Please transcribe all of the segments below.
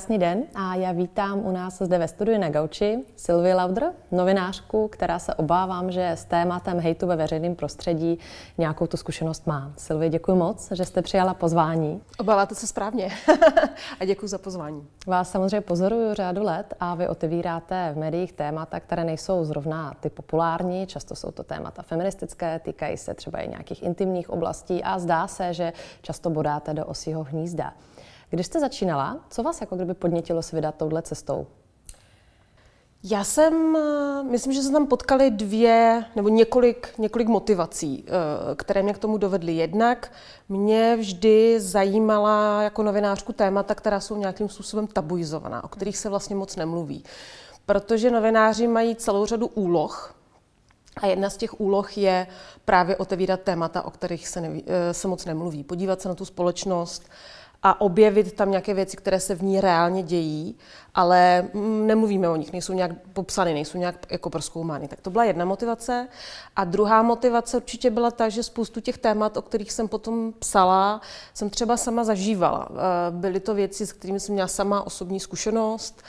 Krásný den a já vítám u nás zde ve studiu na Gauči Sylvie Lauder, novinářku, která se obávám, že s tématem hejtu ve veřejném prostředí nějakou tu zkušenost má. Sylvie, děkuji moc, že jste přijala pozvání. Obáváte se správně a děkuji za pozvání. Vás samozřejmě pozoruju řádu let a vy otevíráte v médiích témata, které nejsou zrovna ty populární, často jsou to témata feministické, týkají se třeba i nějakých intimních oblastí a zdá se, že často bodáte do osího hnízda. Když jste začínala, co vás jako kdyby podnětilo se vydat touhle cestou? Já jsem, eh, myslím, že se tam potkali dvě nebo několik, několik motivací, eh, které mě k tomu dovedly. Jednak mě vždy zajímala jako novinářku témata, která jsou nějakým způsobem tabuizovaná, o kterých se vlastně moc nemluví. Protože novináři mají celou řadu úloh, a jedna z těch úloh je právě otevírat témata, o kterých se, neví, eh, se moc nemluví. Podívat se na tu společnost, a objevit tam nějaké věci, které se v ní reálně dějí, ale mm, nemluvíme o nich, nejsou nějak popsány, nejsou nějak jako proskoumány. Tak to byla jedna motivace. A druhá motivace určitě byla ta, že spoustu těch témat, o kterých jsem potom psala, jsem třeba sama zažívala. Eh, byly to věci, s kterými jsem měla sama osobní zkušenost,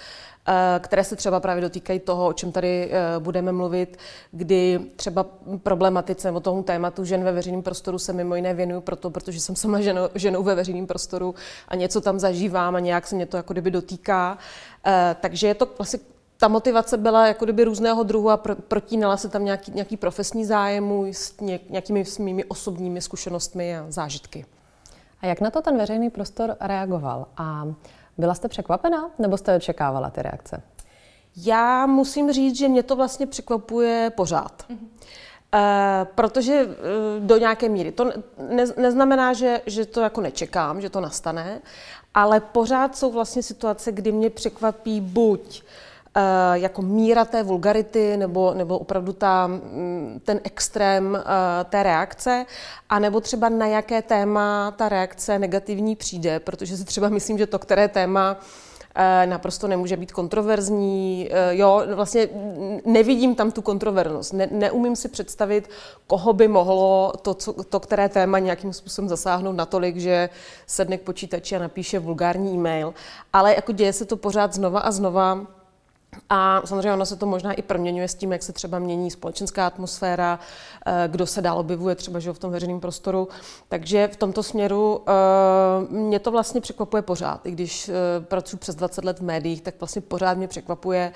které se třeba právě dotýkají toho, o čem tady eh, budeme mluvit, kdy třeba problematice nebo tomu tématu žen ve veřejném prostoru se mimo jiné věnuju proto, protože jsem sama ženou, ženou ve veřejném prostoru a něco tam zažívám a nějak se mě to jako kdyby dotýká. Eh, takže je to vlastně ta motivace byla jako kdyby různého druhu a pro, protínala se tam nějaký, nějaký profesní zájem s nějakými mými osobními zkušenostmi a zážitky. A jak na to ten veřejný prostor reagoval? A byla jste překvapena nebo jste očekávala ty reakce? Já musím říct, že mě to vlastně překvapuje pořád. Mm-hmm. Uh, protože uh, do nějaké míry. To ne, neznamená, že, že to jako nečekám, že to nastane, ale pořád jsou vlastně situace, kdy mě překvapí buď uh, jako míra té vulgarity nebo, nebo opravdu ta, mm, ten extrém uh, té reakce, a nebo třeba na jaké téma ta reakce negativní přijde, protože si třeba myslím, že to, které téma Eh, naprosto nemůže být kontroverzní. Eh, jo, vlastně nevidím tam tu kontroverznost. Ne, neumím si představit, koho by mohlo to, co, to, které téma nějakým způsobem zasáhnout natolik, že sedne k počítači a napíše vulgární e-mail. Ale jako děje se to pořád znova a znova. A samozřejmě ono se to možná i proměňuje s tím, jak se třeba mění společenská atmosféra, eh, kdo se dál objevuje třeba že v tom veřejném prostoru. Takže v tomto směru eh, mě to vlastně překvapuje pořád. I když eh, pracuji přes 20 let v médiích, tak vlastně pořád mě překvapuje,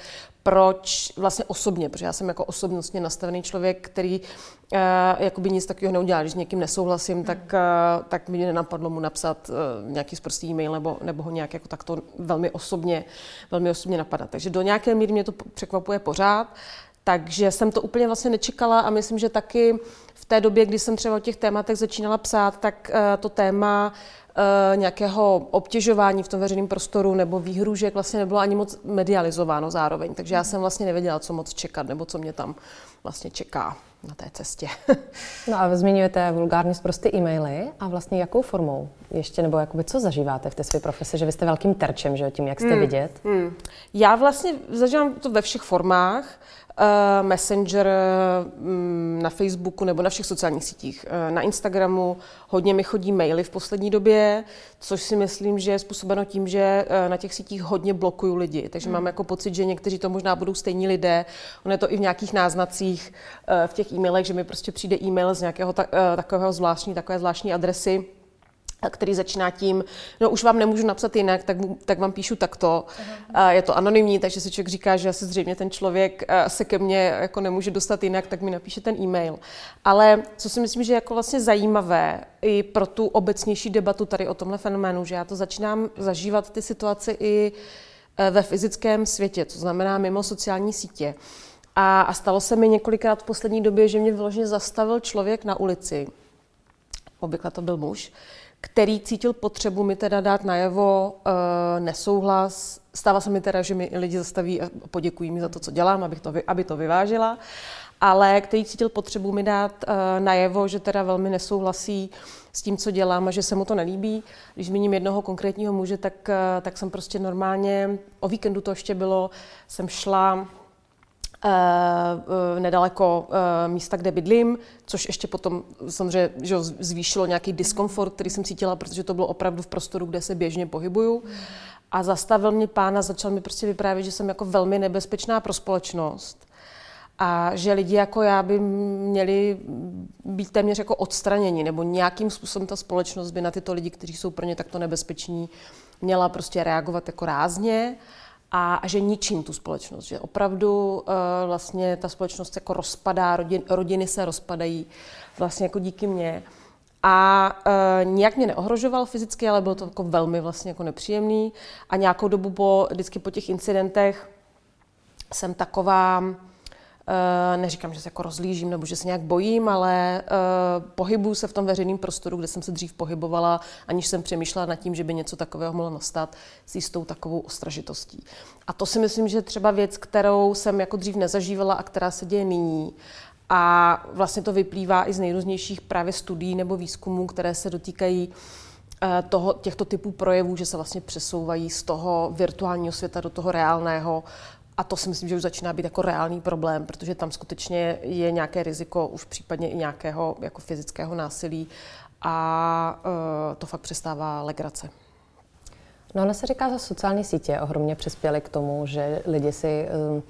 proč vlastně osobně, protože já jsem jako osobnostně nastavený člověk, který uh, jakoby nic takového neudělá. Když s někým nesouhlasím, tak, uh, tak mi nenapadlo mu napsat uh, nějaký zprostý e-mail nebo, nebo ho nějak jako takto velmi osobně, velmi osobně napadat. Takže do nějaké míry mě to překvapuje pořád. Takže jsem to úplně vlastně nečekala a myslím, že taky v té době, kdy jsem třeba o těch tématech začínala psát, tak uh, to téma uh, nějakého obtěžování v tom veřejném prostoru nebo výhružek vlastně nebylo ani moc medializováno zároveň. Takže já jsem vlastně nevěděla, co moc čekat nebo co mě tam vlastně čeká na té cestě. no a zmiňujete vulgární zprosty e-maily a vlastně jakou formou ještě, nebo jakoby co zažíváte v té své profesi, že vy jste velkým terčem, že tím, jak jste hmm. vidět? Hmm. Já vlastně zažívám to ve všech formách. Uh, Messenger um, na Facebooku nebo na všech sociálních sítích. Uh, na Instagramu hodně mi chodí maily v poslední době, což si myslím, že je způsobeno tím, že uh, na těch sítích hodně blokuju lidi. Takže mm. mám jako pocit, že někteří to možná budou stejní lidé. On je to i v nějakých náznacích v těch e-mailech, že mi prostě přijde e-mail z nějakého ta, takového zvláštní, takové zvláštní adresy který začíná tím, no už vám nemůžu napsat jinak, tak, tak vám píšu takto. Uh-huh. Je to anonymní, takže si člověk říká, že asi zřejmě ten člověk eh, se ke mně jako nemůže dostat jinak, tak mi napíše ten e-mail. Ale co si myslím, že je jako vlastně zajímavé i pro tu obecnější debatu tady o tomhle fenoménu, že já to začínám zažívat ty situace i eh, ve fyzickém světě, to znamená mimo sociální sítě. A, a stalo se mi několikrát v poslední době, že mě vyloženě zastavil člověk na ulici, obvykle to byl muž, který cítil potřebu mi teda dát najevo uh, nesouhlas. Stává se mi teda, že mi lidi zastaví a poděkují mi za to, co dělám, abych to, aby to vyvážila, ale který cítil potřebu mi dát uh, najevo, že teda velmi nesouhlasí s tím, co dělám a že se mu to nelíbí. Když zmíním jednoho konkrétního muže, tak, uh, tak jsem prostě normálně, o víkendu to ještě bylo, jsem šla nedaleko uh, místa, kde bydlím, což ještě potom samozřejmě že zvýšilo nějaký diskomfort, který jsem cítila, protože to bylo opravdu v prostoru, kde se běžně pohybuju. a zastavil mě pán a začal mi prostě vyprávět, že jsem jako velmi nebezpečná pro společnost a že lidi jako já by měli být téměř jako odstraněni, nebo nějakým způsobem ta společnost by na tyto lidi, kteří jsou pro ně takto nebezpeční, měla prostě reagovat jako rázně a, že ničím tu společnost, že opravdu uh, vlastně ta společnost jako rozpadá, rodin, rodiny se rozpadají vlastně jako díky mně. A uh, nijak mě neohrožoval fyzicky, ale bylo to jako velmi vlastně jako nepříjemný. A nějakou dobu po, vždycky po těch incidentech jsem taková, neříkám, že se jako rozlížím nebo že se nějak bojím, ale uh, pohybuju se v tom veřejném prostoru, kde jsem se dřív pohybovala, aniž jsem přemýšlela nad tím, že by něco takového mohlo nastat s jistou takovou ostražitostí. A to si myslím, že třeba věc, kterou jsem jako dřív nezažívala a která se děje nyní. A vlastně to vyplývá i z nejrůznějších právě studií nebo výzkumů, které se dotýkají eh, toho, těchto typů projevů, že se vlastně přesouvají z toho virtuálního světa do toho reálného a to si myslím, že už začíná být jako reálný problém, protože tam skutečně je nějaké riziko už případně i nějakého jako fyzického násilí a uh, to fakt přestává legrace. No ona se říká, že sociální sítě ohromně přispěly k tomu, že lidi si um,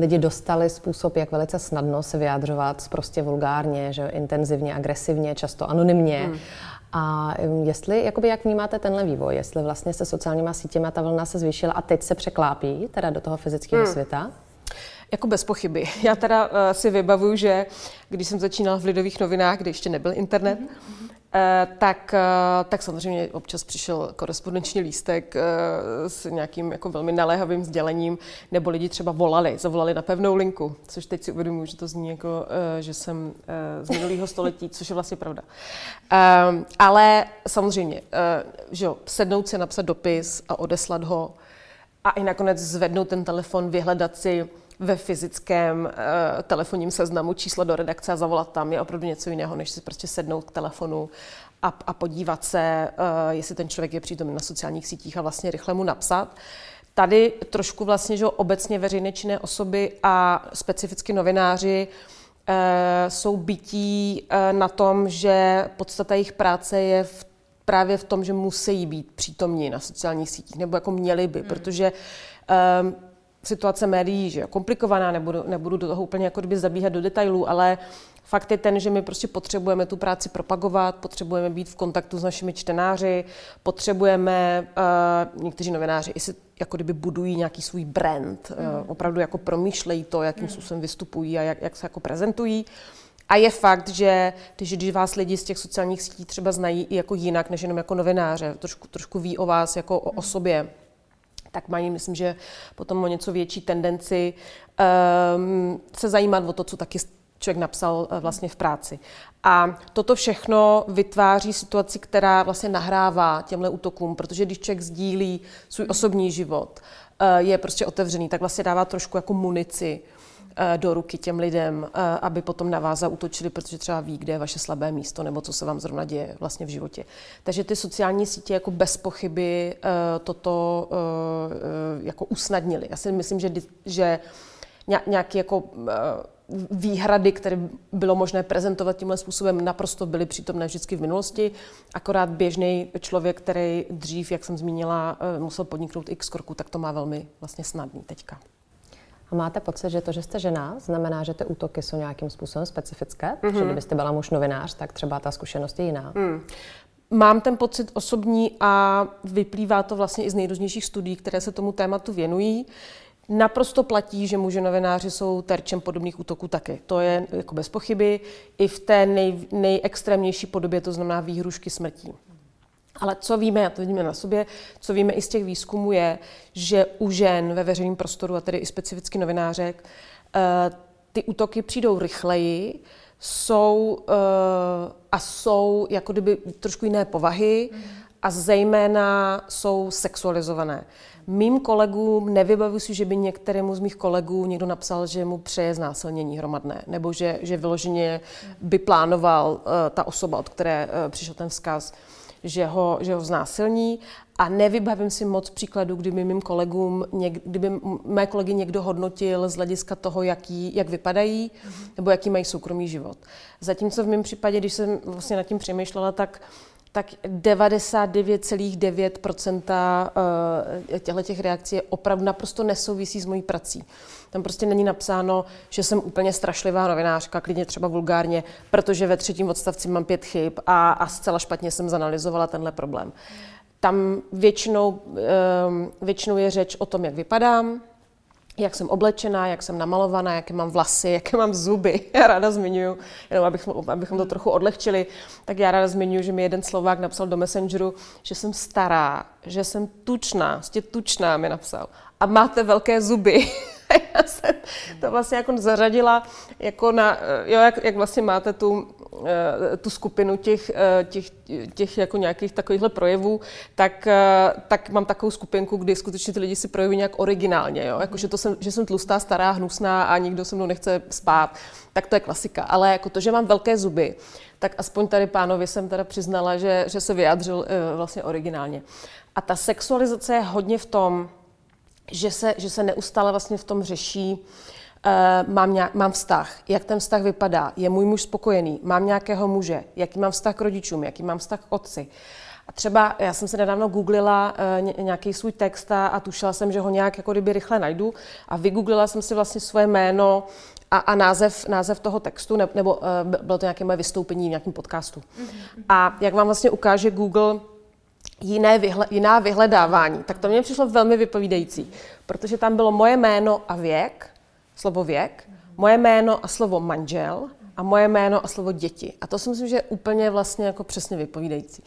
lidi dostali způsob, jak velice snadno se vyjádřovat prostě vulgárně, že intenzivně, agresivně, často anonymně. Hmm. A jestli, jakoby jak vnímáte tenhle vývoj, jestli vlastně se sociálníma sítěma ta vlna se zvýšila a teď se překlápí teda do toho fyzického hmm. světa? Jako bez pochyby. Já teda uh, si vybavuju, že když jsem začínala v Lidových novinách, kde ještě nebyl internet, mm-hmm Eh, tak, eh, tak samozřejmě občas přišel korespondenční lístek eh, s nějakým jako velmi naléhavým sdělením, nebo lidi třeba volali, zavolali na pevnou linku, což teď si uvědomuji, že to zní jako, že jsem z minulého století, což je vlastně pravda. Ale samozřejmě, že jo, sednout si, napsat dopis a odeslat ho a i nakonec zvednout ten telefon, vyhledat si ve fyzickém uh, telefonním seznamu číslo do redakce a zavolat tam je opravdu něco jiného, než si prostě sednout k telefonu a, a podívat se, uh, jestli ten člověk je přítomný na sociálních sítích a vlastně rychle mu napsat. Tady trošku vlastně, že obecně veřejné činné osoby a specificky novináři uh, jsou bytí uh, na tom, že podstata jejich práce je v, právě v tom, že musí být přítomní na sociálních sítích, nebo jako měli by, hmm. protože um, situace médií že je komplikovaná, nebudu, nebudu do toho úplně jako kdyby zabíhat do detailů, ale fakt je ten, že my prostě potřebujeme tu práci propagovat, potřebujeme být v kontaktu s našimi čtenáři, potřebujeme, uh, někteří novináři i si jako kdyby budují nějaký svůj brand, mm. uh, opravdu jako promýšlejí to, jakým mm. způsobem vystupují a jak, jak se jako prezentují. A je fakt, že když, když vás lidi z těch sociálních sítí třeba znají i jako jinak, než jenom jako novináře, trošku, trošku ví o vás jako o osobě, tak mají, myslím, že potom o něco větší tendenci um, se zajímat o to, co taky člověk napsal uh, vlastně v práci. A toto všechno vytváří situaci, která vlastně nahrává těmhle útokům, protože když člověk sdílí svůj osobní život, uh, je prostě otevřený, tak vlastně dává trošku jako munici Eh, do ruky těm lidem, eh, aby potom na vás zautočili, protože třeba ví, kde je vaše slabé místo nebo co se vám zrovna děje vlastně v životě. Takže ty sociální sítě jako bez pochyby eh, toto jako usnadnili. Já si myslím, že, že nějaké jako výhrady, které bylo možné prezentovat tímhle způsobem, naprosto byly přítomné vždycky v minulosti. Akorát běžný člověk, který dřív, jak jsem zmínila, musel podniknout x kroku, tak to má velmi vlastně snadný teďka. A máte pocit, že to, že jste žena, znamená, že ty útoky jsou nějakým způsobem specifické? Mm-hmm. Protože kdybyste byla muž novinář, tak třeba ta zkušenost je jiná. Mm. Mám ten pocit osobní a vyplývá to vlastně i z nejrůznějších studií, které se tomu tématu věnují. Naprosto platí, že muži novináři jsou terčem podobných útoků taky. To je jako bez pochyby i v té nej, nejextrémnější podobě, to znamená výhrušky smrtí. Ale co víme, a to vidíme na sobě, co víme i z těch výzkumů je, že u žen ve veřejném prostoru, a tedy i specificky novinářek, eh, ty útoky přijdou rychleji, jsou eh, a jsou jako kdyby trošku jiné povahy a zejména jsou sexualizované. Mým kolegům nevybavuji si, že by některému z mých kolegů někdo napsal, že mu přeje znásilnění hromadné, nebo že, že vyloženě by plánoval uh, ta osoba, od které přišel ten vzkaz, že ho, že ho znásilní a nevybavím si moc příkladů, kdyby mým kolegům, něk, kdyby mé kolegy někdo hodnotil z hlediska toho, jaký, jak vypadají nebo jaký mají soukromý život. Zatímco v mém případě, když jsem vlastně nad tím přemýšlela, tak tak 99,9% eh, těchto těch reakcí je opravdu naprosto nesouvisí s mojí prací. Tam prostě není napsáno, že jsem úplně strašlivá novinářka, klidně třeba vulgárně, protože ve třetím odstavci mám pět chyb a, a zcela špatně jsem zanalizovala tenhle problém. Tam většinou, ehm, většinou je řeč o tom, jak vypadám, jak jsem oblečená, jak jsem namalovaná, jaké mám vlasy, jaké mám zuby. Já ráda zmiňuji, jenom abychom, abychom to trochu odlehčili, tak já ráda zmiňuji, že mi jeden Slovák napsal do Messengeru, že jsem stará, že jsem tučná, prostě tučná mi napsal. A máte velké zuby. já jsem to vlastně jako zařadila jako na, jo, jak, jak vlastně máte tu, eh, tu skupinu těch, eh, těch, těch jako nějakých takovýchhle projevů, tak, eh, tak mám takovou skupinku, kdy skutečně ty lidi si projeví nějak originálně, jo? Jako, že, to jsem, že jsem tlustá, stará, hnusná a nikdo se mnou nechce spát, tak to je klasika. Ale jako to, že mám velké zuby, tak aspoň tady pánovi jsem teda přiznala, že, že se vyjádřil vlastně originálně. A ta sexualizace je hodně v tom, že se, že se neustále vlastně v tom řeší, uh, mám, nějak, mám vztah, jak ten vztah vypadá, je můj muž spokojený, mám nějakého muže, jaký mám vztah k rodičům, jaký mám vztah k otci. A třeba já jsem se nedávno googlila uh, nějaký svůj text a, a tušila jsem, že ho nějak jako kdyby rychle najdu a vygooglila jsem si vlastně svoje jméno a, a název, název toho textu, ne, nebo uh, bylo to nějaké moje vystoupení v nějakém podcastu. Mm-hmm. A jak vám vlastně ukáže Google, jiné vyhle, jiná vyhledávání. Tak to mě přišlo velmi vypovídající, protože tam bylo moje jméno a věk, slovo věk, moje jméno a slovo manžel a moje jméno a slovo děti. A to si myslím, že je úplně vlastně jako přesně vypovídající.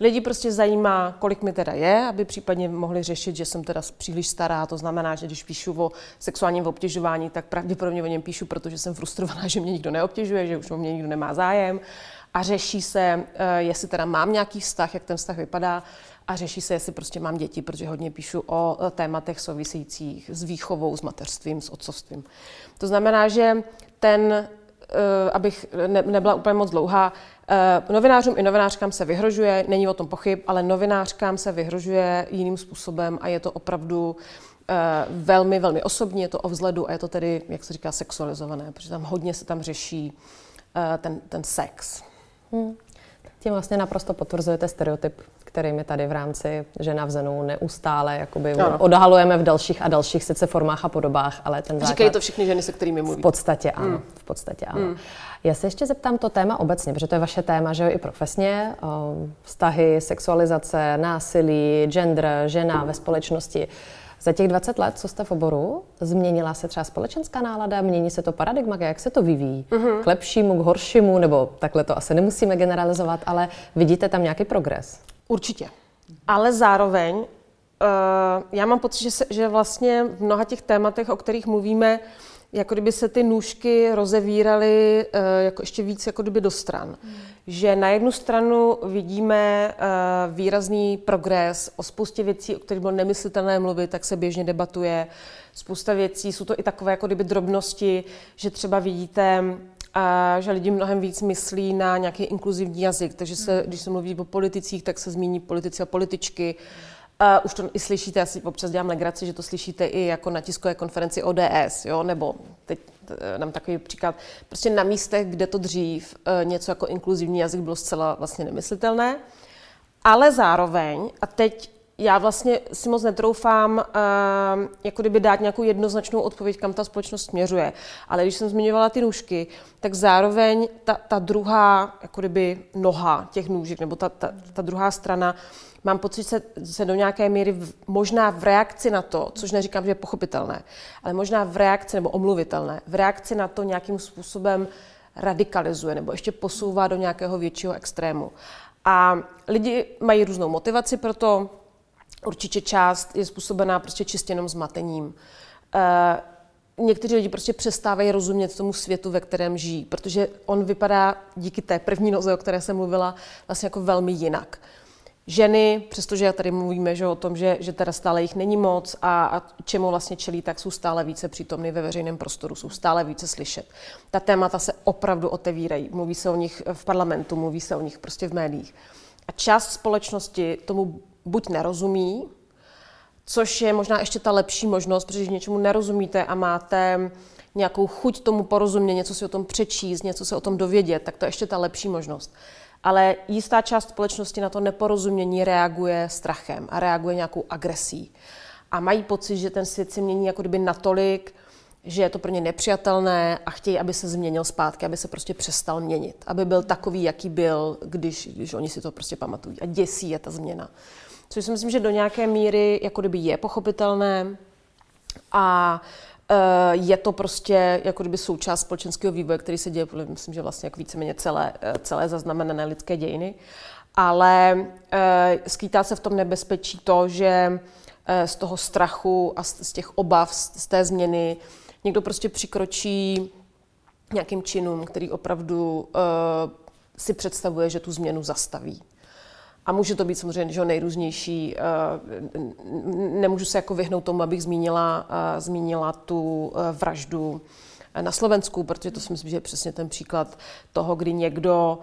Lidi prostě zajímá, kolik mi teda je, aby případně mohli řešit, že jsem teda příliš stará. To znamená, že když píšu o sexuálním obtěžování, tak pravděpodobně o něm píšu, protože jsem frustrovaná, že mě nikdo neobtěžuje, že už o mě nikdo nemá zájem a řeší se, eh, jestli teda mám nějaký vztah, jak ten vztah vypadá a řeší se, jestli prostě mám děti, protože hodně píšu o tématech souvisejících s výchovou, s mateřstvím, s otcovstvím. To znamená, že ten, eh, abych nebyla úplně moc dlouhá, eh, novinářům i novinářkám se vyhrožuje, není o tom pochyb, ale novinářkám se vyhrožuje jiným způsobem a je to opravdu velmi, velmi osobní, je to o vzhledu a je to tedy, jak se říká, sexualizované, protože tam hodně se tam řeší ten, ten sex. Hmm. Tím vlastně naprosto potvrzujete stereotyp, který my tady v rámci žena v zenu neustále jakoby no. odhalujeme v dalších a dalších sice formách a podobách, ale ten základ... Říkají to všechny ženy, se kterými mluví. V podstatě ano, mm. v podstatě ano. Mm. Já se ještě zeptám to téma obecně, protože to je vaše téma, že jo, i profesně, vztahy, sexualizace, násilí, gender, žena ve společnosti. Za těch 20 let, co jste v oboru, změnila se třeba společenská nálada, mění se to paradigma, jak se to vyvíjí? Mm-hmm. K lepšímu, k horšímu, nebo takhle to asi nemusíme generalizovat, ale vidíte tam nějaký progres? Určitě. Ale zároveň uh, já mám pocit, že, se, že vlastně v mnoha těch tématech, o kterých mluvíme, jako kdyby se ty nůžky rozevíraly uh, jako ještě víc jako kdyby do stran. Hmm. Že na jednu stranu vidíme uh, výrazný progres o spoustě věcí, o kterých bylo nemyslitelné mluvit, tak se běžně debatuje. Spousta věcí, jsou to i takové jako kdyby drobnosti, že třeba vidíte a že lidi mnohem víc myslí na nějaký inkluzivní jazyk. Takže se, když se mluví o politicích, tak se zmíní politici a političky. Uh, už to i slyšíte, já si občas dělám legraci, že to slyšíte i jako na tiskové konferenci ODS, jo? nebo teď nám takový příklad, prostě na místech, kde to dřív uh, něco jako inkluzivní jazyk bylo zcela vlastně nemyslitelné, ale zároveň, a teď já vlastně si moc netroufám uh, jako kdyby dát nějakou jednoznačnou odpověď, kam ta společnost směřuje. Ale když jsem zmiňovala ty nůžky, tak zároveň ta, ta druhá jako kdyby noha těch nůžek, nebo ta, ta, ta druhá strana, mám pocit, se, se do nějaké míry v, možná v reakci na to, což neříkám, že je pochopitelné, ale možná v reakci, nebo omluvitelné, v reakci na to nějakým způsobem radikalizuje nebo ještě posouvá do nějakého většího extrému. A lidi mají různou motivaci pro to, Určitě část je způsobená prostě čistě jenom zmatením. Eh, někteří lidi prostě přestávají rozumět tomu světu, ve kterém žijí, protože on vypadá díky té první noze, o které jsem mluvila, vlastně jako velmi jinak. Ženy, přestože tady mluvíme že o tom, že, že teda stále jich není moc a, a čemu vlastně čelí, tak jsou stále více přítomny ve veřejném prostoru, jsou stále více slyšet. Ta témata se opravdu otevírají. Mluví se o nich v parlamentu, mluví se o nich prostě v médiích. A část společnosti tomu buď nerozumí, což je možná ještě ta lepší možnost, protože když něčemu nerozumíte a máte nějakou chuť tomu porozumět, něco si o tom přečíst, něco se o tom dovědět, tak to je ještě ta lepší možnost. Ale jistá část společnosti na to neporozumění reaguje strachem a reaguje nějakou agresí. A mají pocit, že ten svět se mění jako kdyby natolik, že je to pro ně nepřijatelné a chtějí, aby se změnil zpátky, aby se prostě přestal měnit, aby byl takový, jaký byl, když, když oni si to prostě pamatují. A děsí je ta změna. Což si myslím, že do nějaké míry jako kdyby je pochopitelné a uh, je to prostě jako kdyby součást společenského vývoje, který se děje, myslím, že vlastně jako víceméně celé, eh, celé zaznamenané lidské dějiny. Ale uh, skýtá se v tom nebezpečí to, že z toho strachu a z těch obav, z té změny někdo prostě přikročí nějakým činům, který opravdu si představuje, že tu změnu zastaví. A může to být samozřejmě že nejrůznější. Uh, nemůžu se jako vyhnout tomu, abych zmínila, uh, zmínila tu uh, vraždu na Slovensku, protože to si myslím, že je přesně ten příklad toho, kdy někdo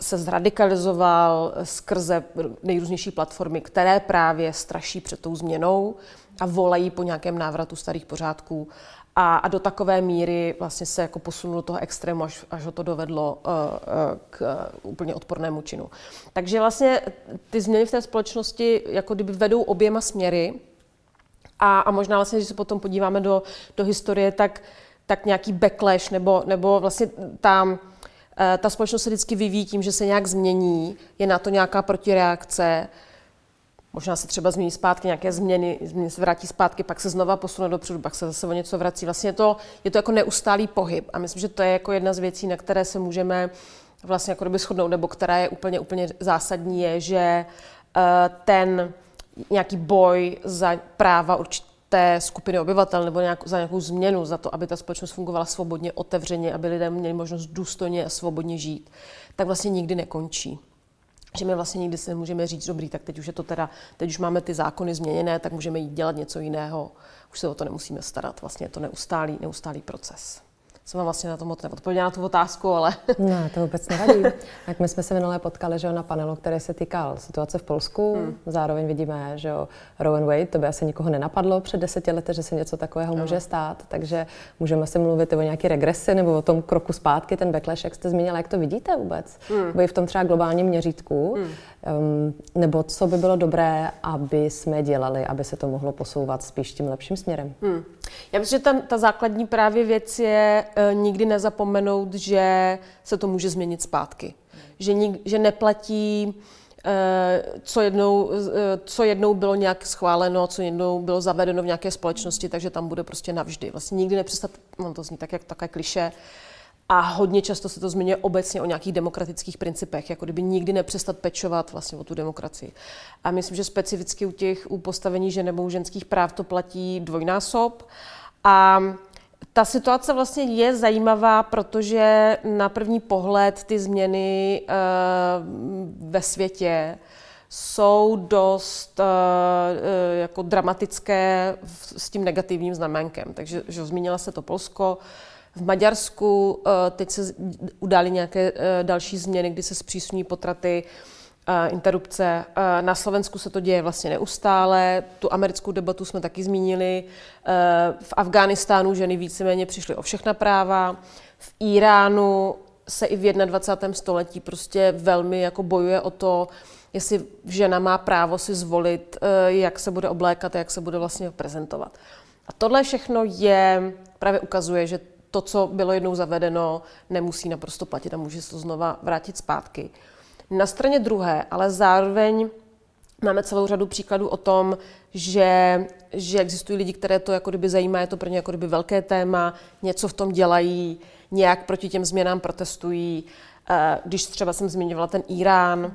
se zradikalizoval skrze nejrůznější platformy, které právě straší před tou změnou a volají po nějakém návratu starých pořádků a, a do takové míry vlastně se jako posunulo toho extrému, až, až ho to dovedlo uh, uh, k uh, úplně odpornému činu. Takže vlastně ty změny v té společnosti jako kdyby vedou oběma směry a, a možná vlastně, když se potom podíváme do, do historie, tak, tak nějaký backlash nebo, nebo vlastně ta, ta společnost se vždycky vyvíjí tím, že se nějak změní, je na to nějaká protireakce, možná se třeba změní zpátky nějaké změny, změny se vrátí zpátky, pak se znova posune dopředu, pak se zase o něco vrací. Vlastně to, je to jako neustálý pohyb a myslím, že to je jako jedna z věcí, na které se můžeme vlastně jako doby shodnout, nebo která je úplně, úplně zásadní, je, že uh, ten nějaký boj za práva určité skupiny obyvatel nebo nějak, za nějakou změnu, za to, aby ta společnost fungovala svobodně, otevřeně, aby lidé měli možnost důstojně a svobodně žít, tak vlastně nikdy nekončí že my vlastně nikdy si nemůžeme říct, dobrý, tak teď už je to teda, teď už máme ty zákony změněné, tak můžeme jít dělat něco jiného, už se o to nemusíme starat. Vlastně je to neustálý, neustálý proces jsem vám vlastně na to moc neodpověděla na tu otázku, ale... Ne, to vůbec nevadí. tak my jsme se minule potkali že jo, na panelu, který se týkal situace v Polsku. Hmm. Zároveň vidíme, že jo, Rowan Wade, to by asi nikoho nenapadlo před deseti lety, že se něco takového no. může stát. Takže můžeme si mluvit o nějaké regresi nebo o tom kroku zpátky, ten backlash, jak jste zmínila, jak to vidíte vůbec? Hmm. Bo i v tom třeba globálním měřítku. Hmm. Um, nebo co by bylo dobré, aby jsme dělali, aby se to mohlo posouvat spíš tím lepším směrem? Hmm. Já myslím, že ta, ta základní právě věc je nikdy nezapomenout, že se to může změnit zpátky. Že, nik, že neplatí uh, co jednou, uh, co jednou bylo nějak schváleno, co jednou bylo zavedeno v nějaké společnosti, takže tam bude prostě navždy. Vlastně nikdy nepřestat, on to zní tak, jak také kliše, a hodně často se to zmiňuje obecně o nějakých demokratických principech, jako kdyby nikdy nepřestat pečovat vlastně o tu demokracii. A myslím, že specificky u těch u postavení žen nebo u ženských práv to platí dvojnásob. A ta situace vlastně je zajímavá, protože na první pohled ty změny uh, ve světě jsou dost uh, jako dramatické s tím negativním znamenkem. Takže že zmínila se to Polsko, v Maďarsku eh, teď se udály nějaké eh, další změny, kdy se zpřísňují potraty, eh, interrupce. Na Slovensku se to děje vlastně neustále. Tu americkou debatu jsme taky zmínili. V Afghánistánu ženy víceméně přišly o všechna práva. V Iránu se i v 21. století prostě velmi jako bojuje o to, jestli žena má právo si zvolit, jak se bude oblékat a jak se bude vlastně prezentovat. A tohle všechno je, právě ukazuje, že to, co bylo jednou zavedeno, nemusí naprosto platit a může se to znova vrátit zpátky. Na straně druhé, ale zároveň máme celou řadu příkladů o tom, že, že existují lidi, které to jako kdyby zajímá, je to pro ně jako kdyby velké téma, něco v tom dělají, nějak proti těm změnám protestují. Eh, když třeba jsem zmiňovala ten Irán,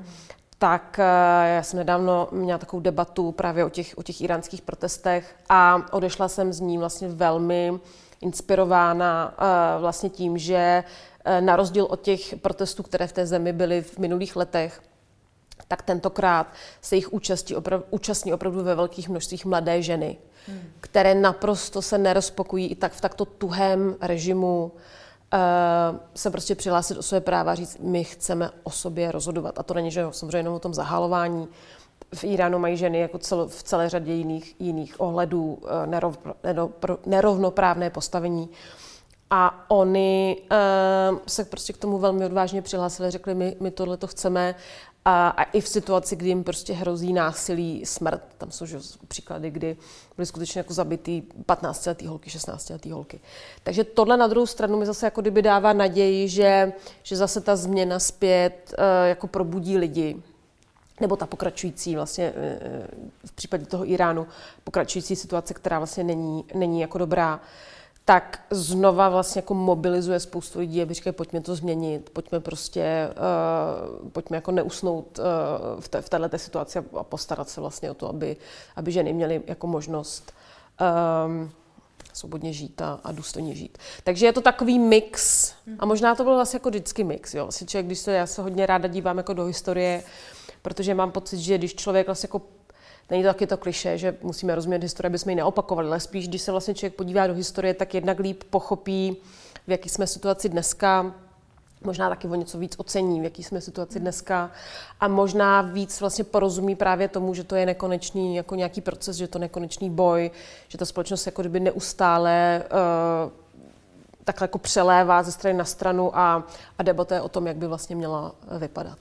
tak eh, já jsem nedávno měla takovou debatu právě o těch, o těch iránských protestech a odešla jsem z ní vlastně velmi inspirována eh, vlastně tím, že na rozdíl od těch protestů, které v té zemi byly v minulých letech, tak tentokrát se jich účastí opravdu, účastní opravdu ve velkých množstvích mladé ženy, hmm. které naprosto se nerozpokují i tak v takto tuhém režimu uh, se prostě přihlásit o své práva a říct, my chceme o sobě rozhodovat. A to není, že samozřejmě jenom o tom zahalování, v Iránu mají ženy jako celo, v celé řadě jiných, jiných ohledů eh, nerov, nerovnoprávné postavení. A oni uh, se prostě k tomu velmi odvážně přihlásili, řekli, my, my tohle to chceme. A, a i v situaci, kdy jim prostě hrozí násilí, smrt, tam jsou že, příklady, kdy byly skutečně jako zabitý 15-letý holky, 16-letý holky. Takže tohle na druhou stranu mi zase jako kdyby dává naději, že, že zase ta změna zpět uh, jako probudí lidi, nebo ta pokračující vlastně uh, v případě toho Iránu, pokračující situace, která vlastně není, není jako dobrá, tak znova vlastně jako mobilizuje spoustu lidí, aby říkají, pojďme to změnit, pojďme prostě, uh, pojďme jako neusnout uh, v, té, v této situaci a postarat se vlastně o to, aby, aby ženy měly jako možnost um, svobodně žít a, a důstojně žít. Takže je to takový mix a možná to byl vlastně jako vždycky mix. Jo. Vlastně člověk, když se, já se hodně ráda dívám jako do historie, protože mám pocit, že když člověk vlastně jako Není to taky to kliše, že musíme rozumět historii, aby jsme ji neopakovali, ale spíš, když se vlastně člověk podívá do historie, tak jednak líp pochopí, v jaký jsme situaci dneska, možná taky o něco víc ocení, v jaký jsme situaci dneska. A možná víc vlastně porozumí právě tomu, že to je nekonečný jako nějaký proces, že to je nekonečný boj, že ta společnost jako kdyby neustále uh, takhle jako přelévá ze strany na stranu a, a debatuje o tom, jak by vlastně měla vypadat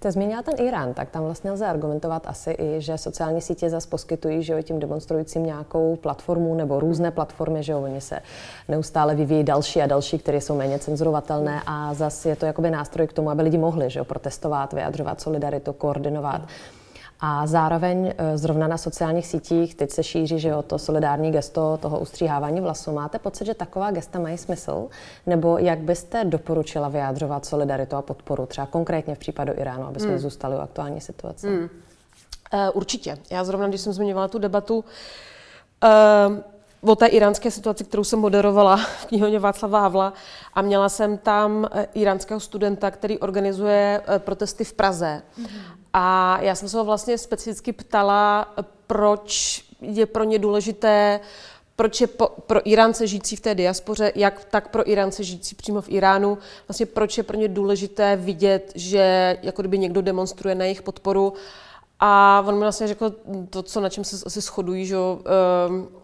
jste zmínila ten Irán, tak tam vlastně lze argumentovat asi i, že sociální sítě zase poskytují že jo, tím demonstrujícím nějakou platformu nebo různé platformy, že jo, oni se neustále vyvíjí další a další, které jsou méně cenzurovatelné a zase je to jakoby nástroj k tomu, aby lidi mohli že jo, protestovat, vyjadřovat solidaritu, koordinovat. Mm a zároveň e, zrovna na sociálních sítích teď se šíří, že jo, to solidární gesto toho ustříhávání vlasů. Máte pocit, že taková gesta mají smysl? Nebo jak byste doporučila vyjádřovat solidaritu a podporu, třeba konkrétně v případu Iránu, aby jsme hmm. zůstali u aktuální situace? Hmm. Uh, určitě. Já zrovna, když jsem zmiňovala tu debatu, uh, o té iránské situaci, kterou jsem moderovala v knihovně Václava Havla a měla jsem tam iránského studenta, který organizuje protesty v Praze. Mm-hmm. A já jsem se ho vlastně specificky ptala, proč je pro ně důležité, proč je po, pro Iránce žijící v té diaspoře, jak tak pro Iránce žijící přímo v Iránu, vlastně proč je pro ně důležité vidět, že jako kdyby někdo demonstruje na jejich podporu. A on mi vlastně řekl to, co na čem se asi shodují, že um, Eh,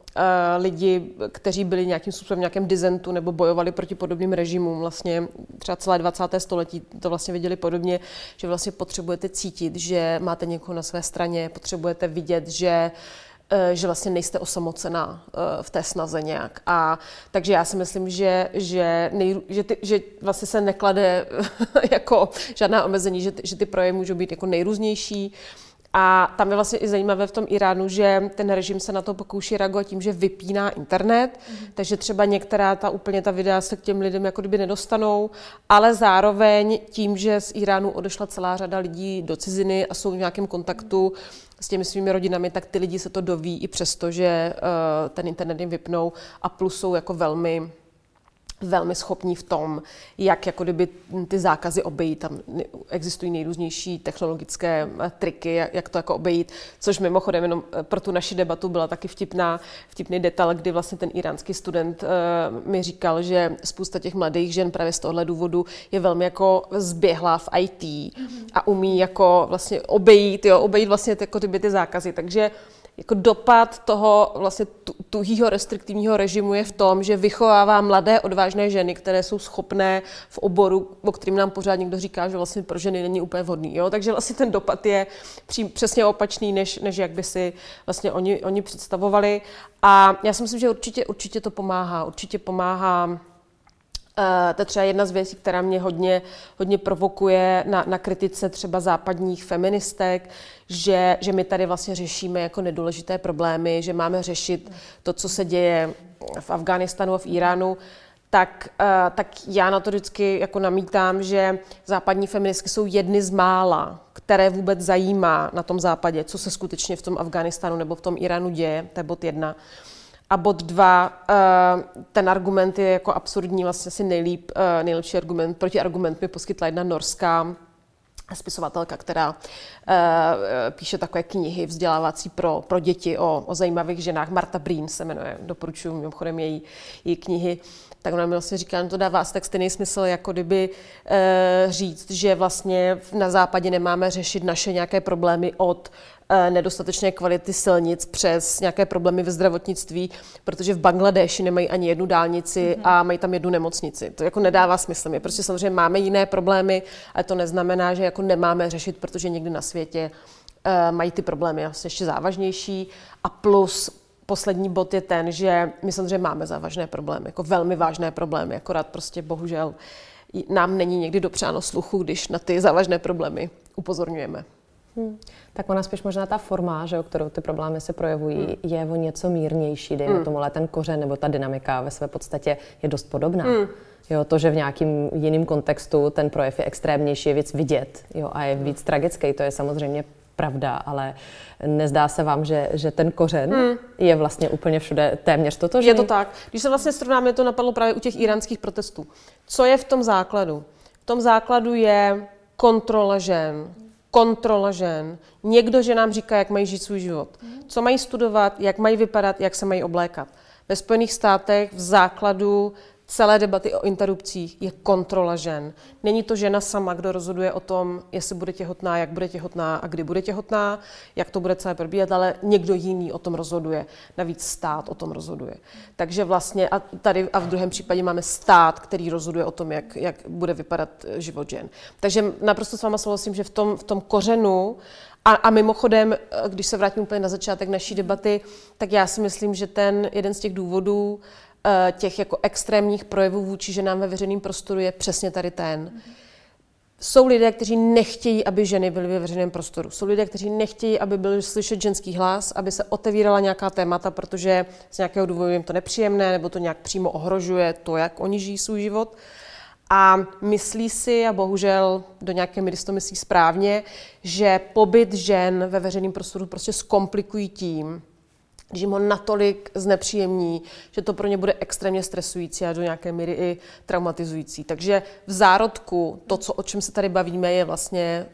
lidi, kteří byli nějakým způsobem v nějakém dizentu nebo bojovali proti podobným režimům. Vlastně třeba celé 20. století to vlastně viděli podobně, že vlastně potřebujete cítit, že máte někoho na své straně, potřebujete vidět, že eh, že vlastně nejste osamocená eh, v té snaze nějak. A takže já si myslím, že, že, nej, že, ty, že vlastně se neklade jako žádná omezení, že, že ty projevy můžou být jako nejrůznější. A tam je vlastně i zajímavé v tom Iránu, že ten režim se na to pokouší reagovat tím, že vypíná internet, mm-hmm. takže třeba některá ta úplně ta videa se k těm lidem jako kdyby nedostanou, ale zároveň tím, že z Iránu odešla celá řada lidí do ciziny a jsou v nějakém kontaktu s těmi svými rodinami, tak ty lidi se to doví i přesto, že uh, ten internet jim vypnou a plus jsou jako velmi velmi schopní v tom, jak jako kdyby ty zákazy obejít. Tam existují nejrůznější technologické eh, triky, jak to jako obejít, což mimochodem jenom eh, pro tu naši debatu byla taky vtipná, vtipný detail, kdy vlastně ten iránský student uh, mi říkal, že spousta těch mladých žen právě z tohle důvodu je velmi jako zběhlá v IT mm-hmm. a umí jako vlastně obejít, jo, obejít vlastně jako ty, ty zákazy. Takže jako dopad toho vlastně tuhýho restriktivního režimu je v tom, že vychovává mladé odvážné ženy, které jsou schopné v oboru, o kterým nám pořád někdo říká, že vlastně pro ženy není úplně vhodný. Jo? Takže vlastně ten dopad je přím, přesně opačný, než, než jak by si vlastně oni, oni představovali. A já si myslím, že určitě, určitě to pomáhá. Určitě pomáhá to je třeba jedna z věcí, která mě hodně, hodně provokuje na, na kritice třeba západních feministek, že, že my tady vlastně řešíme jako nedůležité problémy, že máme řešit to, co se děje v Afghánistánu a v Iránu, tak, uh, tak já na to vždycky jako namítám, že západní feministky jsou jedny z mála, které vůbec zajímá na tom západě, co se skutečně v tom Afghánistánu nebo v tom Iránu děje, to je bod jedna. A bod dva, eh, ten argument je jako absurdní, vlastně asi nejlíp, eh, nejlepší argument, proti argument mi poskytla jedna norská spisovatelka, která uh, píše takové knihy vzdělávací pro, pro děti o, o zajímavých ženách. Marta Breen se jmenuje, doporučuji mimochodem její, její knihy. Tak ona mi vlastně říká, že to dává asi tak stejný smysl, jako kdyby říct, že vlastně na západě nemáme řešit naše nějaké problémy od eh, nedostatečné kvality silnic přes nějaké problémy ve zdravotnictví, protože v Bangladeši nemají ani jednu dálnici a mají tam jednu nemocnici. To jako nedává smysl. My prostě samozřejmě máme jiné problémy, ale to neznamená, že jako nemáme řešit, protože někdy na světě uh, mají ty problémy asi ještě závažnější a plus poslední bod je ten, že my samozřejmě máme závažné problémy, jako velmi vážné problémy, akorát prostě bohužel nám není někdy dopřáno sluchu, když na ty závažné problémy upozorňujeme. Hmm. Tak ona spíš možná ta forma, že, o kterou ty problémy se projevují, hmm. je o něco mírnější, dejme hmm. tomu, ale ten kořen nebo ta dynamika ve své podstatě je dost podobná. Hmm. Jo, to, že v nějakým jiném kontextu ten projev je extrémnější, je věc vidět jo, a je víc tragický, to je samozřejmě pravda, ale nezdá se vám, že, že ten kořen hmm. je vlastně úplně všude téměř toto? Je to tak. Když se vlastně srovnáme, to napadlo právě u těch iránských protestů. Co je v tom základu? V tom základu je kontrola žen, kontrola žen. Někdo, že nám říká, jak mají žít svůj život, co mají studovat, jak mají vypadat, jak se mají oblékat. Ve Spojených státech v základu celé debaty o interrupcích je kontrola žen. Není to žena sama, kdo rozhoduje o tom, jestli bude těhotná, jak bude těhotná a kdy bude těhotná, jak to bude celé probíhat, ale někdo jiný o tom rozhoduje. Navíc stát o tom rozhoduje. Takže vlastně a tady a v druhém případě máme stát, který rozhoduje o tom, jak, jak bude vypadat život žen. Takže naprosto s váma souhlasím, že v tom, v tom kořenu a, a mimochodem, když se vrátím úplně na začátek naší debaty, tak já si myslím, že ten jeden z těch důvodů, Eh, těch jako extrémních projevů vůči ženám ve veřejném prostoru je přesně tady ten. Jsou lidé, kteří nechtějí, aby ženy byly ve veřejném prostoru. Jsou lidé, kteří nechtějí, aby byl slyšet ženský hlas, aby se otevírala nějaká témata, protože z nějakého důvodu jim to nepříjemné, nebo to nějak přímo ohrožuje to, jak oni žijí svůj život. A myslí si, a bohužel do nějaké míry to myslí správně, že pobyt žen ve veřejném prostoru prostě zkomplikují tím, když jim ho natolik znepříjemní, že to pro ně bude extrémně stresující a do nějaké míry i traumatizující. Takže v zárodku to, co, o čem se tady bavíme, je vlastně,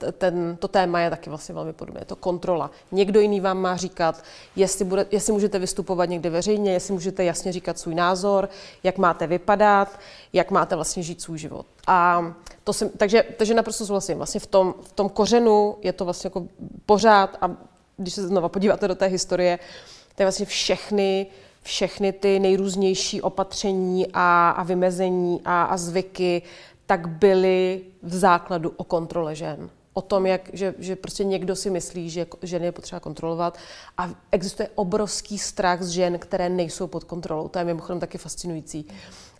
uh, ten, to téma je taky vlastně velmi podobné. Je to kontrola. Někdo jiný vám má říkat, jestli, bude, jestli můžete vystupovat někde veřejně, jestli můžete jasně říkat svůj názor, jak máte vypadat, jak máte vlastně žít svůj život. A to si, takže, takže naprosto souhlasím. Vlastně v tom, v tom kořenu je to vlastně jako pořád a když se znova podíváte do té historie, to je vlastně všechny, všechny ty nejrůznější opatření a, a vymezení a, a zvyky, tak byly v základu o kontrole žen. O tom, jak, že, že prostě někdo si myslí, že ženy je potřeba kontrolovat. A existuje obrovský strach z žen, které nejsou pod kontrolou. To je mimochodem taky fascinující.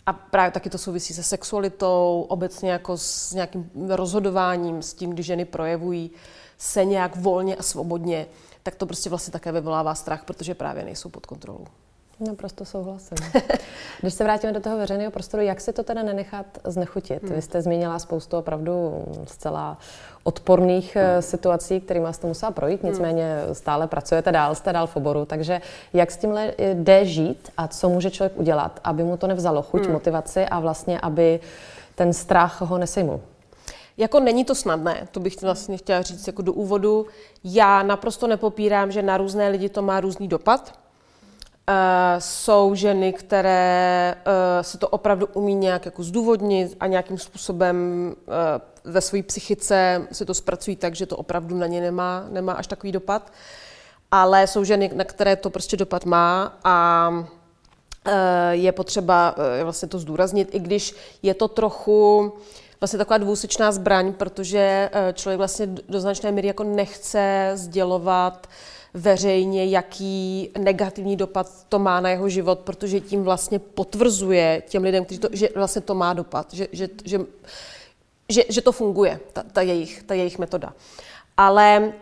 A právě taky to souvisí se sexualitou, obecně jako s nějakým rozhodováním, s tím, když ženy projevují se nějak volně a svobodně tak to prostě vlastně také vyvolává strach, protože právě nejsou pod kontrolou. Naprosto souhlasím. Když se vrátíme do toho veřejného prostoru, jak si to teda nenechat znechutit? Hmm. Vy jste zmínila spoustu opravdu zcela odporných eh, hmm. situací, kterými jste musela projít, hmm. nicméně stále pracujete dál, jste dál v oboru, takže jak s tímhle jde žít a co může člověk udělat, aby mu to nevzalo chuť, hmm. motivaci a vlastně, aby ten strach ho nesejmul? Jako není to snadné, to bych vlastně chtěla říct jako do úvodu. Já naprosto nepopírám, že na různé lidi to má různý dopad. Uh, jsou ženy, které uh, se to opravdu umí nějak jako zdůvodnit a nějakým způsobem uh, ve své psychice si to zpracují tak, že to opravdu na ně nemá, nemá až takový dopad. Ale jsou ženy, na které to prostě dopad má a je potřeba vlastně to zdůraznit, i když je to trochu vlastně taková dvousečná zbraň, protože eh, člověk vlastně do značné míry jako nechce sdělovat veřejně, jaký negativní dopad to má na jeho život, protože tím vlastně potvrzuje těm lidem, kteří to, že vlastně to má dopad, že, že, že, že, že to funguje, ta, ta, jejich, ta jejich metoda. Ale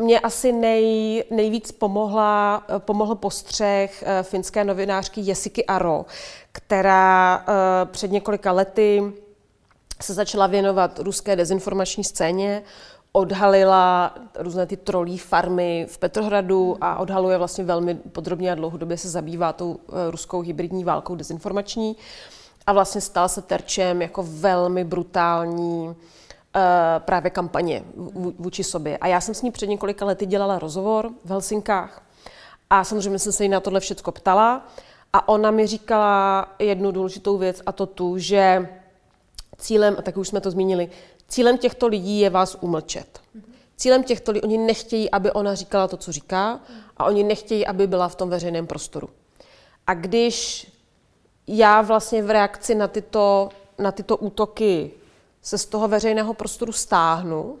mě asi nej, nejvíc pomohla, eh, pomohl postřeh eh, finské novinářky Jessiky Aro, která před několika lety se začala věnovat ruské dezinformační scéně, odhalila různé ty trolí farmy v Petrohradu a odhaluje vlastně velmi podrobně a dlouhodobě se zabývá tou eh, ruskou hybridní válkou dezinformační a vlastně stal se terčem jako velmi brutální uh, právě kampaně vůči sobě. A já jsem s ní před několika lety dělala rozhovor v Helsinkách a samozřejmě jsem se jí na tohle všechno ptala a ona mi říkala jednu důležitou věc a to tu, že cílem, a tak už jsme to zmínili, cílem těchto lidí je vás umlčet. Cílem těchto lidí, oni nechtějí, aby ona říkala to, co říká, a oni nechtějí, aby byla v tom veřejném prostoru. A když já vlastně v reakci na tyto, na tyto útoky se z toho veřejného prostoru stáhnu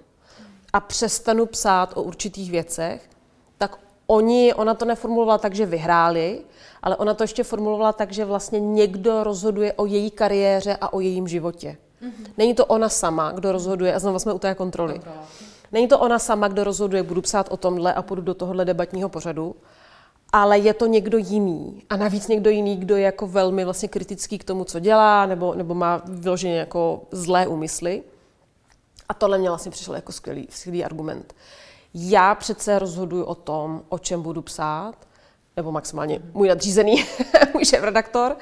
a přestanu psát o určitých věcech, tak oni, ona to neformulovala tak, že vyhráli, ale ona to ještě formulovala tak, že vlastně někdo rozhoduje o její kariéře a o jejím životě. Mm-hmm. Není to ona sama, kdo rozhoduje, a znovu jsme u té kontroly. Kontrola. Není to ona sama, kdo rozhoduje, budu psát o tomhle a půjdu do tohohle debatního pořadu, ale je to někdo jiný. A navíc někdo jiný, kdo je jako velmi vlastně kritický k tomu, co dělá, nebo, nebo má vyloženě jako zlé úmysly. A tohle mě vlastně přišel jako skvělý, skvělý argument. Já přece rozhoduji o tom, o čem budu psát, nebo maximálně můj nadřízený, můj šéf-redaktor,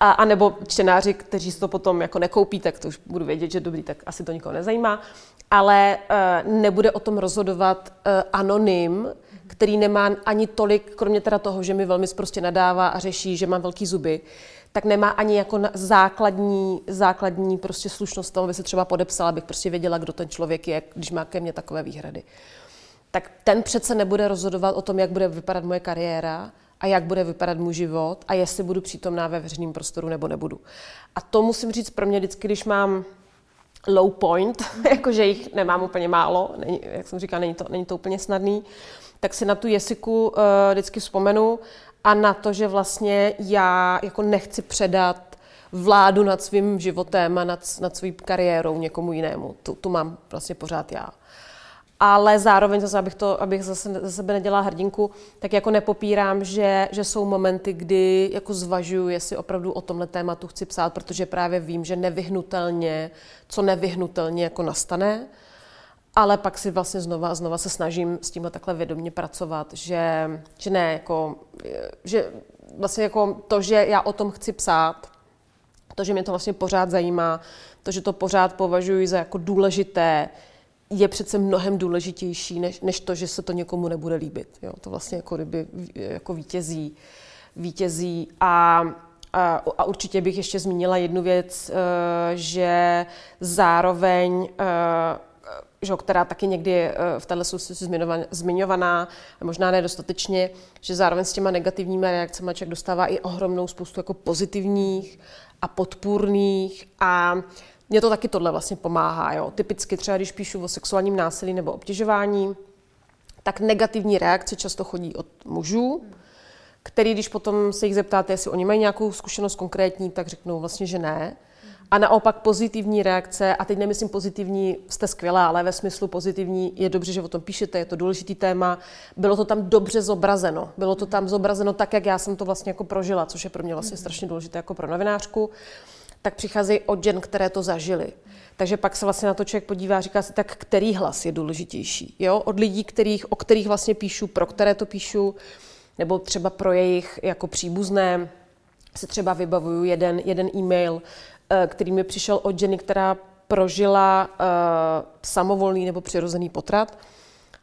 a, a nebo čtenáři, kteří si to potom jako nekoupí, tak to už budu vědět, že dobrý, tak asi to nikoho nezajímá. Ale uh, nebude o tom rozhodovat uh, anonym, který nemá ani tolik, kromě teda toho, že mi velmi prostě nadává a řeší, že mám velký zuby, tak nemá ani jako základní, základní prostě slušnost toho, aby se třeba podepsala, abych prostě věděla, kdo ten člověk je, když má ke mně takové výhrady. Tak ten přece nebude rozhodovat o tom, jak bude vypadat moje kariéra a jak bude vypadat můj život a jestli budu přítomná ve veřejném prostoru nebo nebudu. A to musím říct pro mě vždycky, když mám low point, jakože jich nemám úplně málo, není, jak jsem říkala, není to, není to úplně snadný, tak si na tu Jesiku uh, vždycky vzpomenu a na to, že vlastně já jako nechci předat vládu nad svým životem a nad, nad svou kariérou někomu jinému. Tu, tu mám vlastně pořád já. Ale zároveň zase, abych, to, abych zase za sebe nedělala hrdinku, tak jako nepopírám, že, že jsou momenty, kdy jako zvažuju, jestli opravdu o tomhle tématu chci psát, protože právě vím, že nevyhnutelně, co nevyhnutelně jako nastane, ale pak si vlastně znova a znova se snažím s tímhle takhle vědomě pracovat, že, že ne, jako, že vlastně jako to, že já o tom chci psát, to, že mě to vlastně pořád zajímá, to, že to pořád považuji za jako důležité, je přece mnohem důležitější, než, než to, že se to někomu nebude líbit. Jo? To vlastně jako kdyby jako vítězí. vítězí. A, a, a určitě bych ještě zmínila jednu věc, eh, že zároveň eh, že, která taky někdy je eh, v této souvislosti zmiňovaná, možná nedostatečně, že zároveň s těma negativními reakcemi člověk dostává i ohromnou spoustu jako pozitivních a podpůrných a mně to taky tohle vlastně pomáhá. Jo. Typicky třeba, když píšu o sexuálním násilí nebo obtěžování, tak negativní reakce často chodí od mužů, který, když potom se jich zeptáte, jestli oni mají nějakou zkušenost konkrétní, tak řeknou vlastně, že ne. A naopak pozitivní reakce, a teď nemyslím pozitivní, jste skvělá, ale ve smyslu pozitivní je dobře, že o tom píšete, je to důležitý téma, bylo to tam dobře zobrazeno. Bylo to tam zobrazeno tak, jak já jsem to vlastně jako prožila, což je pro mě vlastně strašně důležité jako pro novinářku tak přicházejí od žen, které to zažily. Takže pak se vlastně na to člověk podívá a říká si, tak který hlas je důležitější. Jo? Od lidí, kterých, o kterých vlastně píšu, pro které to píšu, nebo třeba pro jejich jako příbuzné, se třeba vybavuju jeden, jeden e-mail, eh, který mi přišel od ženy, která prožila uh, samovolný nebo přirozený potrat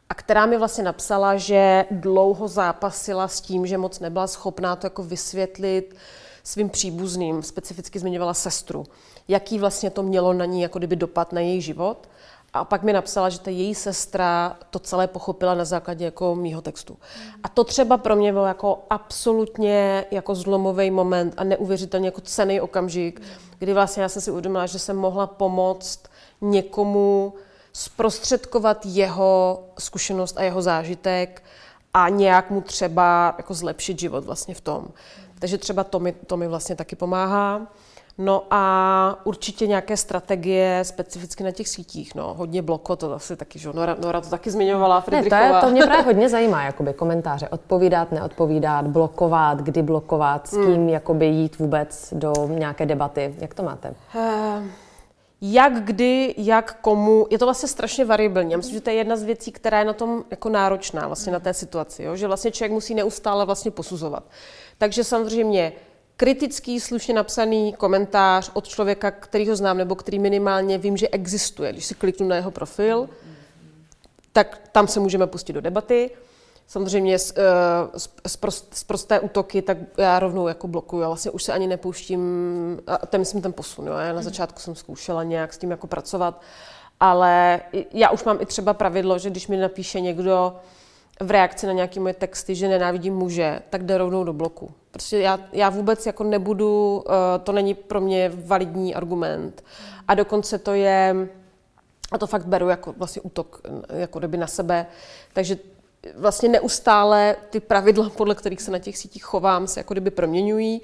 a která mi vlastně napsala, že dlouho zápasila s tím, že moc nebyla schopná to jako vysvětlit, svým příbuzným, specificky zmiňovala sestru, jaký vlastně to mělo na ní jako kdyby dopad na její život. A pak mi napsala, že ta její sestra to celé pochopila na základě jako mýho textu. A to třeba pro mě bylo jako absolutně jako zlomový moment a neuvěřitelně jako cený okamžik, kdy vlastně já jsem si uvědomila, že jsem mohla pomoct někomu zprostředkovat jeho zkušenost a jeho zážitek a nějak mu třeba jako zlepšit život vlastně v tom. Takže třeba to mi, to mi vlastně taky pomáhá. No a určitě nějaké strategie specificky na těch sítích, no, hodně bloko, to asi taky, že Nora, Nora to taky zmiňovala, Friedrichová. Ne, to, je, to mě právě hodně zajímá, jakoby komentáře, odpovídat, neodpovídat, blokovat, kdy blokovat, s kým hmm. jakoby jít vůbec do nějaké debaty, jak to máte? Uh, jak, kdy, jak, komu, je to vlastně strašně variabilní. Já myslím, že to je jedna z věcí, která je na tom jako náročná vlastně na té situaci, jo? že vlastně člověk musí neustále vlastně posuzovat. Takže samozřejmě kritický, slušně napsaný komentář od člověka, který ho znám, nebo který minimálně vím, že existuje. Když si kliknu na jeho profil, tak tam se můžeme pustit do debaty. Samozřejmě z, eh, z, z, prost, z prosté útoky, tak já rovnou jako blokuju. Já vlastně už se ani nepouštím, a je myslím ten posun. Jo. Já na začátku jsem zkoušela nějak s tím jako pracovat, Ale já už mám i třeba pravidlo, že když mi napíše někdo v reakci na nějaké moje texty, že nenávidím muže, tak jde rovnou do bloku. Prostě já, já vůbec jako nebudu, uh, to není pro mě validní argument. A dokonce to je, a to fakt beru jako vlastně útok jako kdyby na sebe, takže vlastně neustále ty pravidla, podle kterých se na těch sítích chovám, se jako kdyby proměňují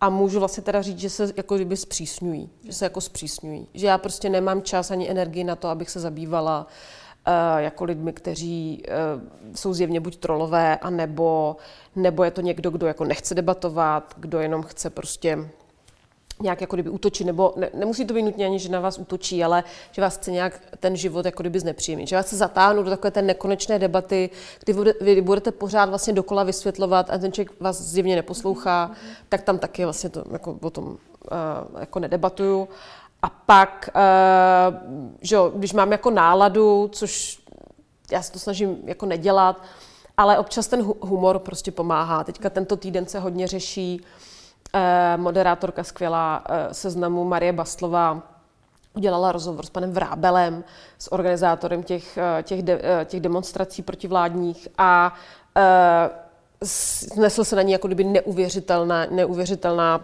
a můžu vlastně teda říct, že se jako kdyby zpřísňují, že se jako zpřísňují. Že já prostě nemám čas ani energii na to, abych se zabývala uh, jako lidmi, kteří uh, jsou zjevně buď trolové, anebo, nebo je to někdo, kdo jako nechce debatovat, kdo jenom chce prostě nějak jako kdyby útočí, nebo ne, nemusí to být nutně ani, že na vás útočí, ale že vás chce nějak ten život jako kdyby znepříjemnit. Že vás chce zatáhnout do takové té nekonečné debaty, kdy vy budete pořád vlastně dokola vysvětlovat a ten člověk vás zjevně neposlouchá, tak tam taky vlastně to jako o tom uh, jako nedebatuju. A pak, uh, že jo, když mám jako náladu, což já se to snažím jako nedělat, ale občas ten humor prostě pomáhá. Teďka tento týden se hodně řeší uh, Eh, moderátorka skvělá eh, seznamu Marie Bastlová udělala rozhovor s panem Vrábelem, s organizátorem těch, eh, těch, de, těch demonstrací protivládních a nesl se na ní jako kdyby neuvěřitelná, neuvěřitelná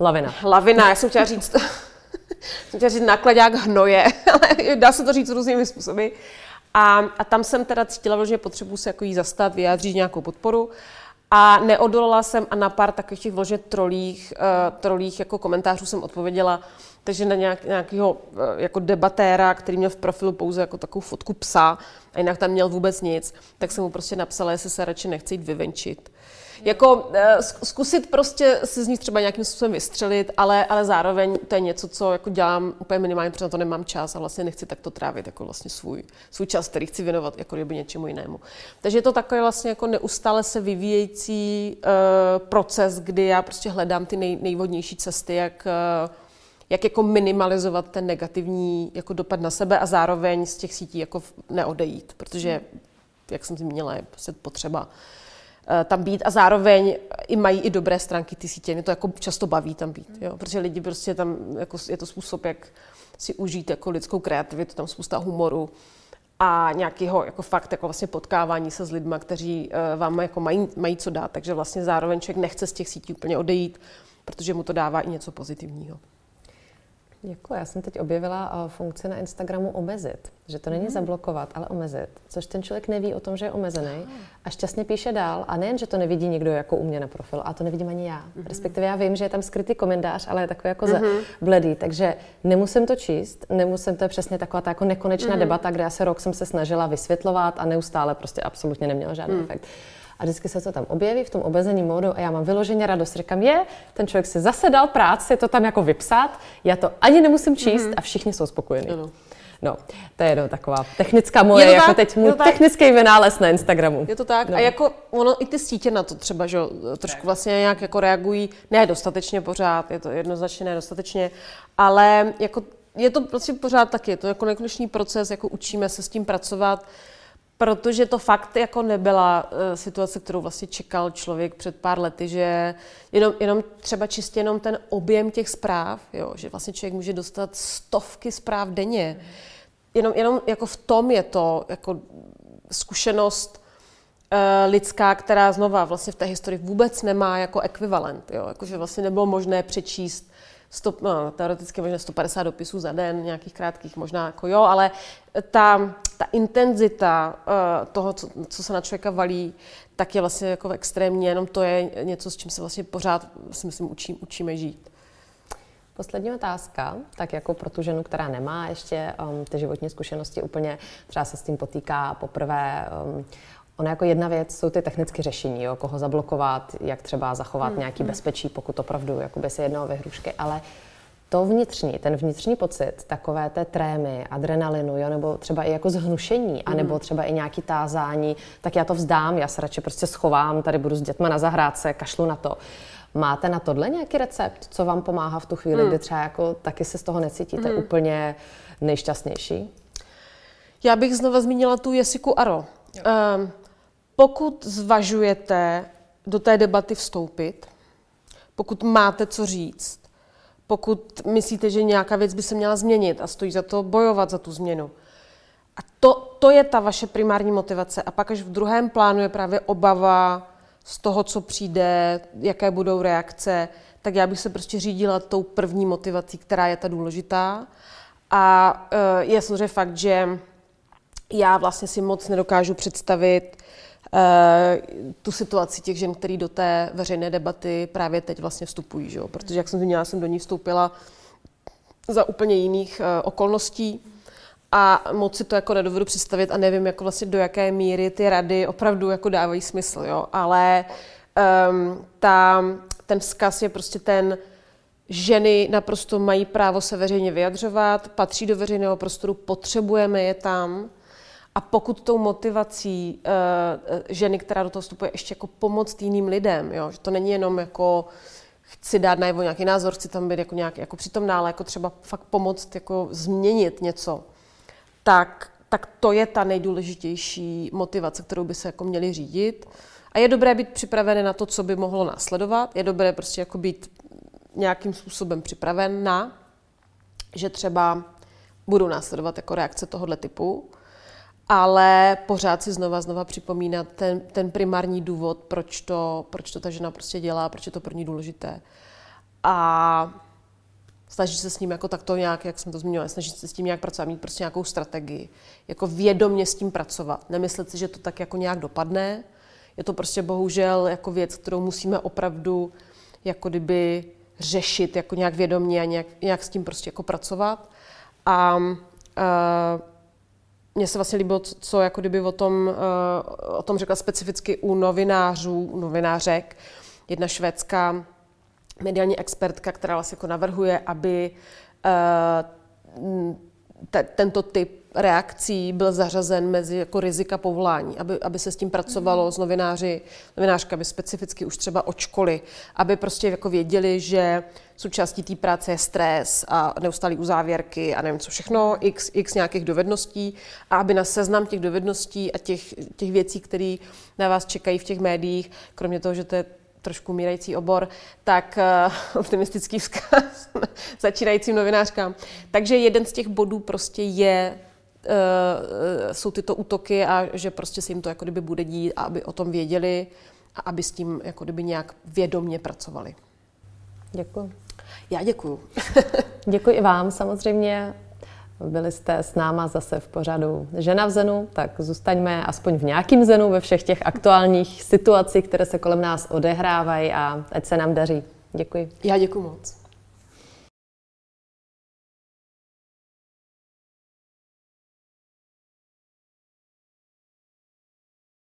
lavina. Lavina, já jsem chtěla říct, jsem chtěla říct nakladák hnoje, ale dá se to říct různými způsoby. A, a tam jsem teda cítila, že potřebuji se jako jí zastat, vyjádřit nějakou podporu. A neodolala jsem a na pár takových těch vložně trolích, uh, trolích jako komentářů jsem odpověděla, takže na nějak, nějakého uh, jako debatéra, který měl v profilu pouze jako takovou fotku psa a jinak tam měl vůbec nic, tak jsem mu prostě napsala, jestli se radši nechci jít vyvenčit jako eh, zkusit prostě si z nich třeba nějakým způsobem vystřelit, ale, ale zároveň to je něco, co jako dělám úplně minimálně, protože na to nemám čas a vlastně nechci takto trávit jako vlastně svůj, svůj čas, který chci věnovat jako kdyby něčemu jinému. Takže je to takový vlastně jako neustále se vyvíjející uh, proces, kdy já prostě hledám ty nej, nejvodnější cesty, jak uh, jak jako minimalizovat ten negativní jako dopad na sebe a zároveň z těch sítí jako neodejít, protože, jak jsem zmínila, je prostě potřeba tam být a zároveň i mají i dobré stránky ty sítě. Mě to jako často baví tam být, jo? protože lidi prostě tam, jako je to způsob, jak si užít jako lidskou kreativitu, tam spousta humoru a nějakého jako fakt jako vlastně potkávání se s lidmi, kteří uh, vám jako mají, mají co dát. Takže vlastně zároveň člověk nechce z těch sítí úplně odejít, protože mu to dává i něco pozitivního. Děkuji. Já jsem teď objevila uh, funkci na Instagramu omezit, že to není mm. zablokovat, ale omezit, což ten člověk neví o tom, že je omezený a šťastně píše dál. A nejen, že to nevidí někdo jako u mě na profilu, a to nevidím ani já. Mm. Respektive já vím, že je tam skrytý komentář, ale je takový jako mm. bledý, takže nemusím to číst, nemusím, to je přesně taková ta jako nekonečná mm. debata, kde já se rok jsem se snažila vysvětlovat a neustále prostě absolutně neměla žádný mm. efekt a vždycky se to tam objeví v tom obezením módu a já mám vyloženě radost. Říkám, je, ten člověk si zase dal práci to tam jako vypsat, já to ani nemusím číst mm-hmm. a všichni jsou spokojení. Ano. No, to je jenom taková technická moje, jako tak, teď můj technický vynález na Instagramu. Je to tak. No. A jako ono i ty sítě na to třeba, že trošku vlastně nějak jako reagují, ne dostatečně pořád, je to jednoznačně nedostatečně, ale jako je to prostě pořád taky, je to jako nekonečný proces, jako učíme se s tím pracovat protože to fakt jako nebyla uh, situace, kterou vlastně čekal člověk před pár lety, že jenom, jenom třeba čistě jenom ten objem těch zpráv, jo, že vlastně člověk může dostat stovky zpráv denně. Jenom, jenom jako v tom je to jako zkušenost uh, lidská, která znova vlastně v té historii vůbec nemá jako ekvivalent. Jo? Jako, že vlastně nebylo možné přečíst 100, no, teoreticky možná 150 dopisů za den, nějakých krátkých možná jako jo, ale ta, ta intenzita uh, toho, co, co se na člověka valí, tak je vlastně jako extrémní, jenom to je něco, s čím se vlastně pořád, si myslím, učí, učíme žít. Poslední otázka, tak jako pro tu ženu, která nemá ještě um, ty životní zkušenosti úplně, třeba se s tím potýká poprvé, um, Ono jako jedna věc jsou ty technické řešení, jo, koho zablokovat, jak třeba zachovat hmm. nějaký hmm. bezpečí, pokud opravdu jakoby se jedná o vyhrušky, ale to vnitřní, ten vnitřní pocit, takové té trémy, adrenalinu, jo, nebo třeba i jako zhnušení, mm. anebo třeba i nějaký tázání, tak já to vzdám, já se radši prostě schovám, tady budu s dětma na zahrádce, kašlu na to. Máte na tohle nějaký recept, co vám pomáhá v tu chvíli, mm. kdy třeba jako taky se z toho necítíte mm. úplně nejšťastnější? Já bych znova zmínila tu Jesiku Aro. Um, pokud zvažujete do té debaty vstoupit, pokud máte co říct, pokud myslíte, že nějaká věc by se měla změnit a stojí za to bojovat za tu změnu. A to, to je ta vaše primární motivace. A pak až v druhém plánu je právě obava z toho, co přijde, jaké budou reakce, tak já bych se prostě řídila tou první motivací, která je ta důležitá. A uh, je samozřejmě fakt, že já vlastně si moc nedokážu představit tu situaci těch žen, které do té veřejné debaty právě teď vlastně vstupují. Že? Protože, jak jsem zmínila, jsem do ní vstoupila za úplně jiných uh, okolností a moc si to jako nedovedu představit a nevím, jako vlastně do jaké míry ty rady opravdu jako dávají smysl, jo. Ale um, ta, ten vzkaz je prostě ten, ženy naprosto mají právo se veřejně vyjadřovat, patří do veřejného prostoru, potřebujeme je tam. A pokud tou motivací uh, ženy, která do toho vstupuje, ještě jako pomoct jiným lidem, jo? že to není jenom jako chci dát najevo nějaký názor, chci tam být jako nějak jako přitomná, ale jako třeba fakt pomoct jako změnit něco, tak, tak to je ta nejdůležitější motivace, kterou by se jako měli řídit. A je dobré být připravený na to, co by mohlo následovat. Je dobré prostě jako být nějakým způsobem připraven na, že třeba budou následovat jako reakce tohohle typu, ale pořád si znova znova připomínat ten, ten primární důvod, proč to, proč to ta žena prostě dělá, proč je to pro ní důležité. A snažit se s ním jako takto nějak, jak jsem to zmiňovala, snažit se s tím nějak pracovat, mít prostě nějakou strategii, jako vědomně s tím pracovat. Nemyslet si, že to tak jako nějak dopadne. Je to prostě bohužel jako věc, kterou musíme opravdu jako kdyby řešit jako nějak vědomně a nějak, nějak s tím prostě jako pracovat. A uh, mně se vlastně líbilo, co, jako kdyby o tom, uh, o tom řekla specificky u novinářů, novinářek. Jedna švédská mediální expertka, která vlastně jako navrhuje, aby te, tento typ reakcí byl zařazen mezi jako rizika povolání, aby, aby se s tím pracovalo s novináři, novinářkami specificky už třeba od školy, aby prostě jako věděli, že součástí té práce je stres a neustálý uzávěrky a nevím co všechno, x, x nějakých dovedností a aby na seznam těch dovedností a těch, těch věcí, které na vás čekají v těch médiích, kromě toho, že to je trošku mírající obor, tak uh, optimistický vzkaz začínajícím novinářkám. Takže jeden z těch bodů prostě je jsou tyto útoky a že prostě se jim to jako kdyby bude dít a aby o tom věděli a aby s tím jako kdyby nějak vědomně pracovali. Děkuji. Já děkuju. děkuji i vám samozřejmě. Byli jste s náma zase v pořadu Žena v Zenu, tak zůstaňme aspoň v nějakým Zenu ve všech těch aktuálních situacích, které se kolem nás odehrávají a ať se nám daří. Děkuji. Já děkuji moc.